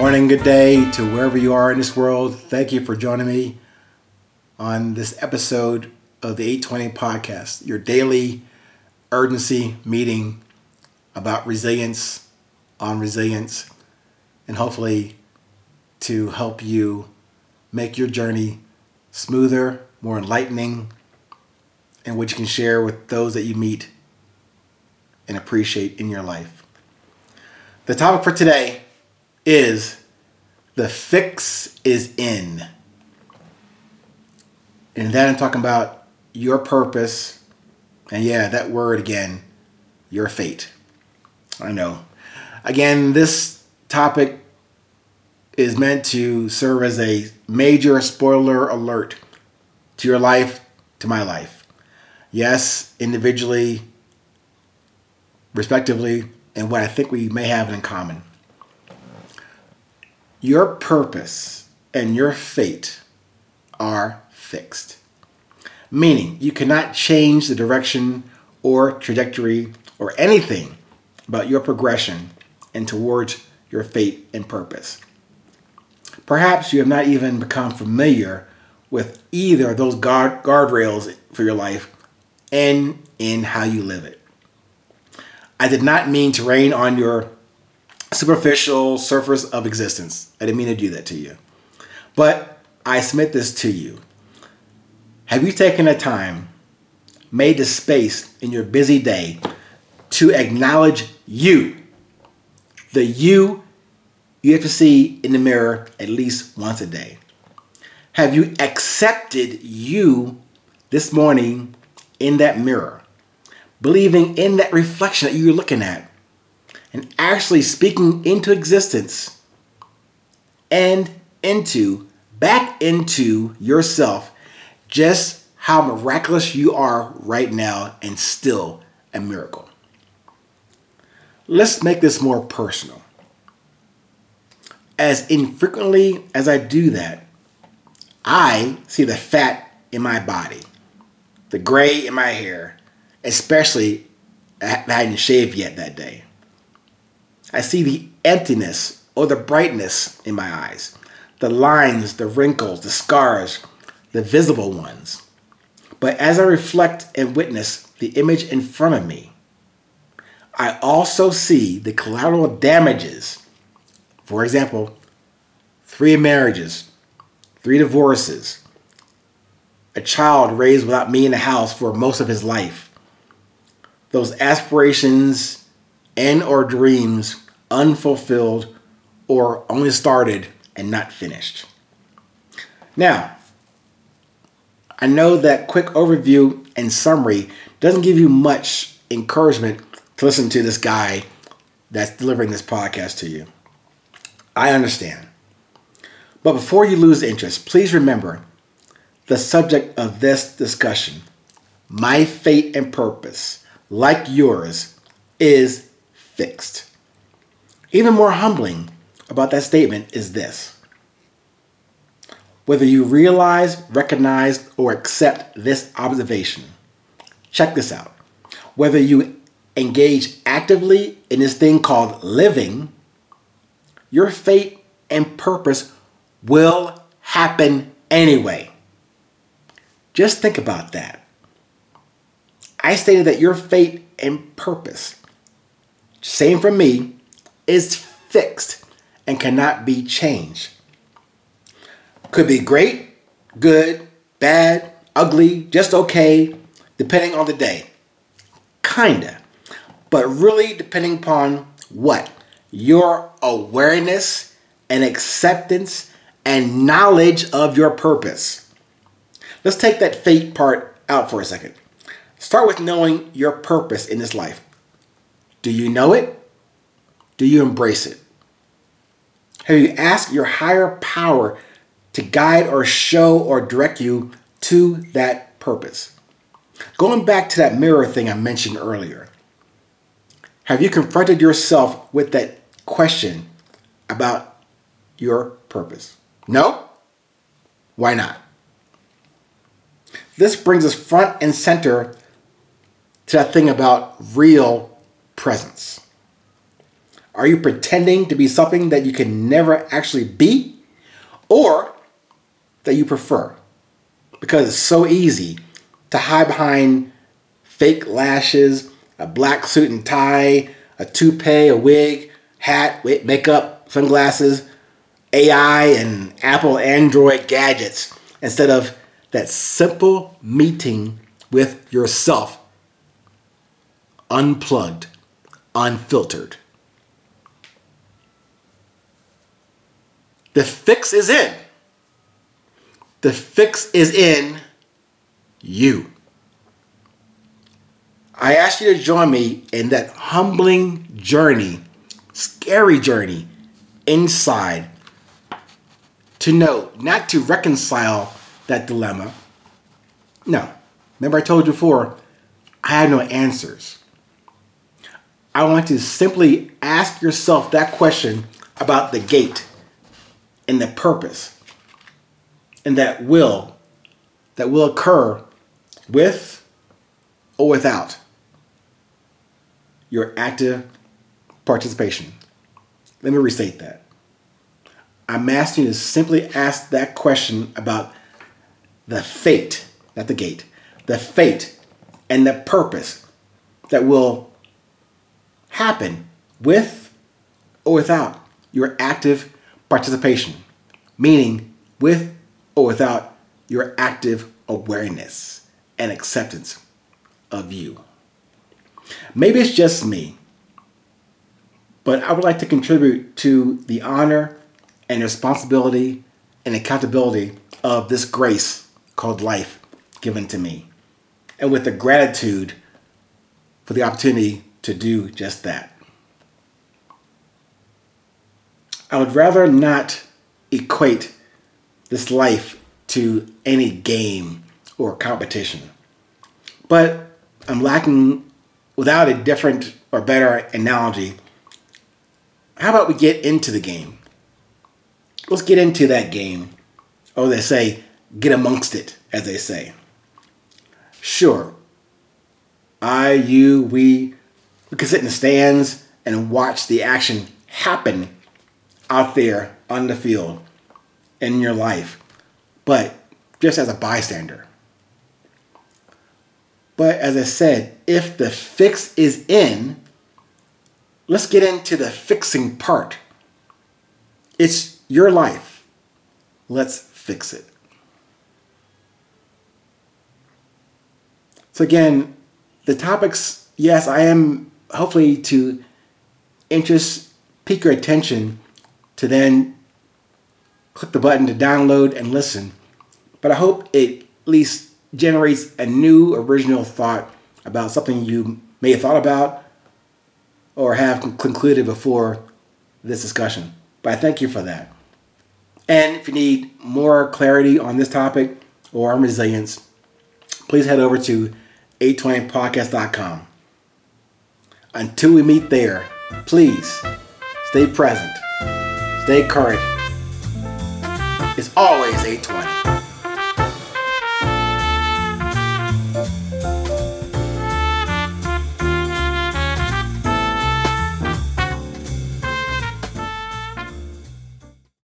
morning, good day to wherever you are in this world. Thank you for joining me on this episode of the 820 podcast, your daily urgency meeting about resilience, on resilience, and hopefully to help you make your journey smoother, more enlightening, and which you can share with those that you meet and appreciate in your life. The topic for today is the fix is in. And then I'm talking about your purpose. And yeah, that word again, your fate. I know. Again, this topic is meant to serve as a major spoiler alert to your life, to my life. Yes, individually, respectively, and what I think we may have in common. Your purpose and your fate are fixed. Meaning, you cannot change the direction or trajectory or anything about your progression and towards your fate and purpose. Perhaps you have not even become familiar with either of those guard, guardrails for your life and in how you live it. I did not mean to rain on your superficial surface of existence. I didn't mean to do that to you. But I submit this to you. Have you taken the time, made the space in your busy day to acknowledge you? The you you have to see in the mirror at least once a day. Have you accepted you this morning in that mirror? Believing in that reflection that you're looking at and actually speaking into existence and into, back into yourself, just how miraculous you are right now and still a miracle. Let's make this more personal. As infrequently as I do that, I see the fat in my body, the gray in my hair, especially I hadn't shaved yet that day. I see the emptiness or the brightness in my eyes, the lines, the wrinkles, the scars, the visible ones. But as I reflect and witness the image in front of me, I also see the collateral damages. For example, three marriages, three divorces, a child raised without me in the house for most of his life, those aspirations and or dreams unfulfilled or only started and not finished. Now, I know that quick overview and summary doesn't give you much encouragement to listen to this guy that's delivering this podcast to you. I understand. But before you lose interest, please remember the subject of this discussion, my fate and purpose, like yours, is fixed. Even more humbling about that statement is this. Whether you realize, recognize, or accept this observation, check this out. Whether you engage actively in this thing called living, your fate and purpose will happen anyway. Just think about that. I stated that your fate and purpose same for me, is fixed and cannot be changed. Could be great, good, bad, ugly, just okay, depending on the day. Kinda. But really depending upon what? Your awareness and acceptance and knowledge of your purpose. Let's take that fate part out for a second. Start with knowing your purpose in this life. Do you know it? Do you embrace it? Have you asked your higher power to guide or show or direct you to that purpose? Going back to that mirror thing I mentioned earlier, have you confronted yourself with that question about your purpose? No? Why not? This brings us front and center to that thing about real presence. Are you pretending to be something that you can never actually be? Or that you prefer? Because it's so easy to hide behind fake lashes, a black suit and tie, a toupee, a wig, hat, makeup, sunglasses, AI, and Apple Android gadgets instead of that simple meeting with yourself, unplugged, unfiltered. The fix is in. The fix is in you. I ask you to join me in that humbling journey, scary journey inside to know, not to reconcile that dilemma. No. Remember, I told you before, I have no answers. I want to simply ask yourself that question about the gate and the purpose and that will that will occur with or without your active participation. Let me restate that. I'm asking you to simply ask that question about the fate, not the gate, the fate and the purpose that will happen with or without your active participation, meaning with or without your active awareness and acceptance of you. Maybe it's just me, but I would like to contribute to the honor and responsibility and accountability of this grace called life given to me, and with the gratitude for the opportunity to do just that. I would rather not equate this life to any game or competition. But I'm lacking, without a different or better analogy, how about we get into the game? Let's get into that game. Or they say, get amongst it, as they say. Sure, I, you, we, we can sit in the stands and watch the action happen out there on the field in your life, but just as a bystander. But as I said, if the fix is in, let's get into the fixing part. It's your life. Let's fix it. So, again, the topics, yes, I am hopefully to interest, pique your attention to then click the button to download and listen. But I hope it at least generates a new original thought about something you may have thought about or have concluded before this discussion. But I thank you for that. And if you need more clarity on this topic or on resilience, please head over to 820podcast.com. Until we meet there, please stay present, stay current, it's always 820.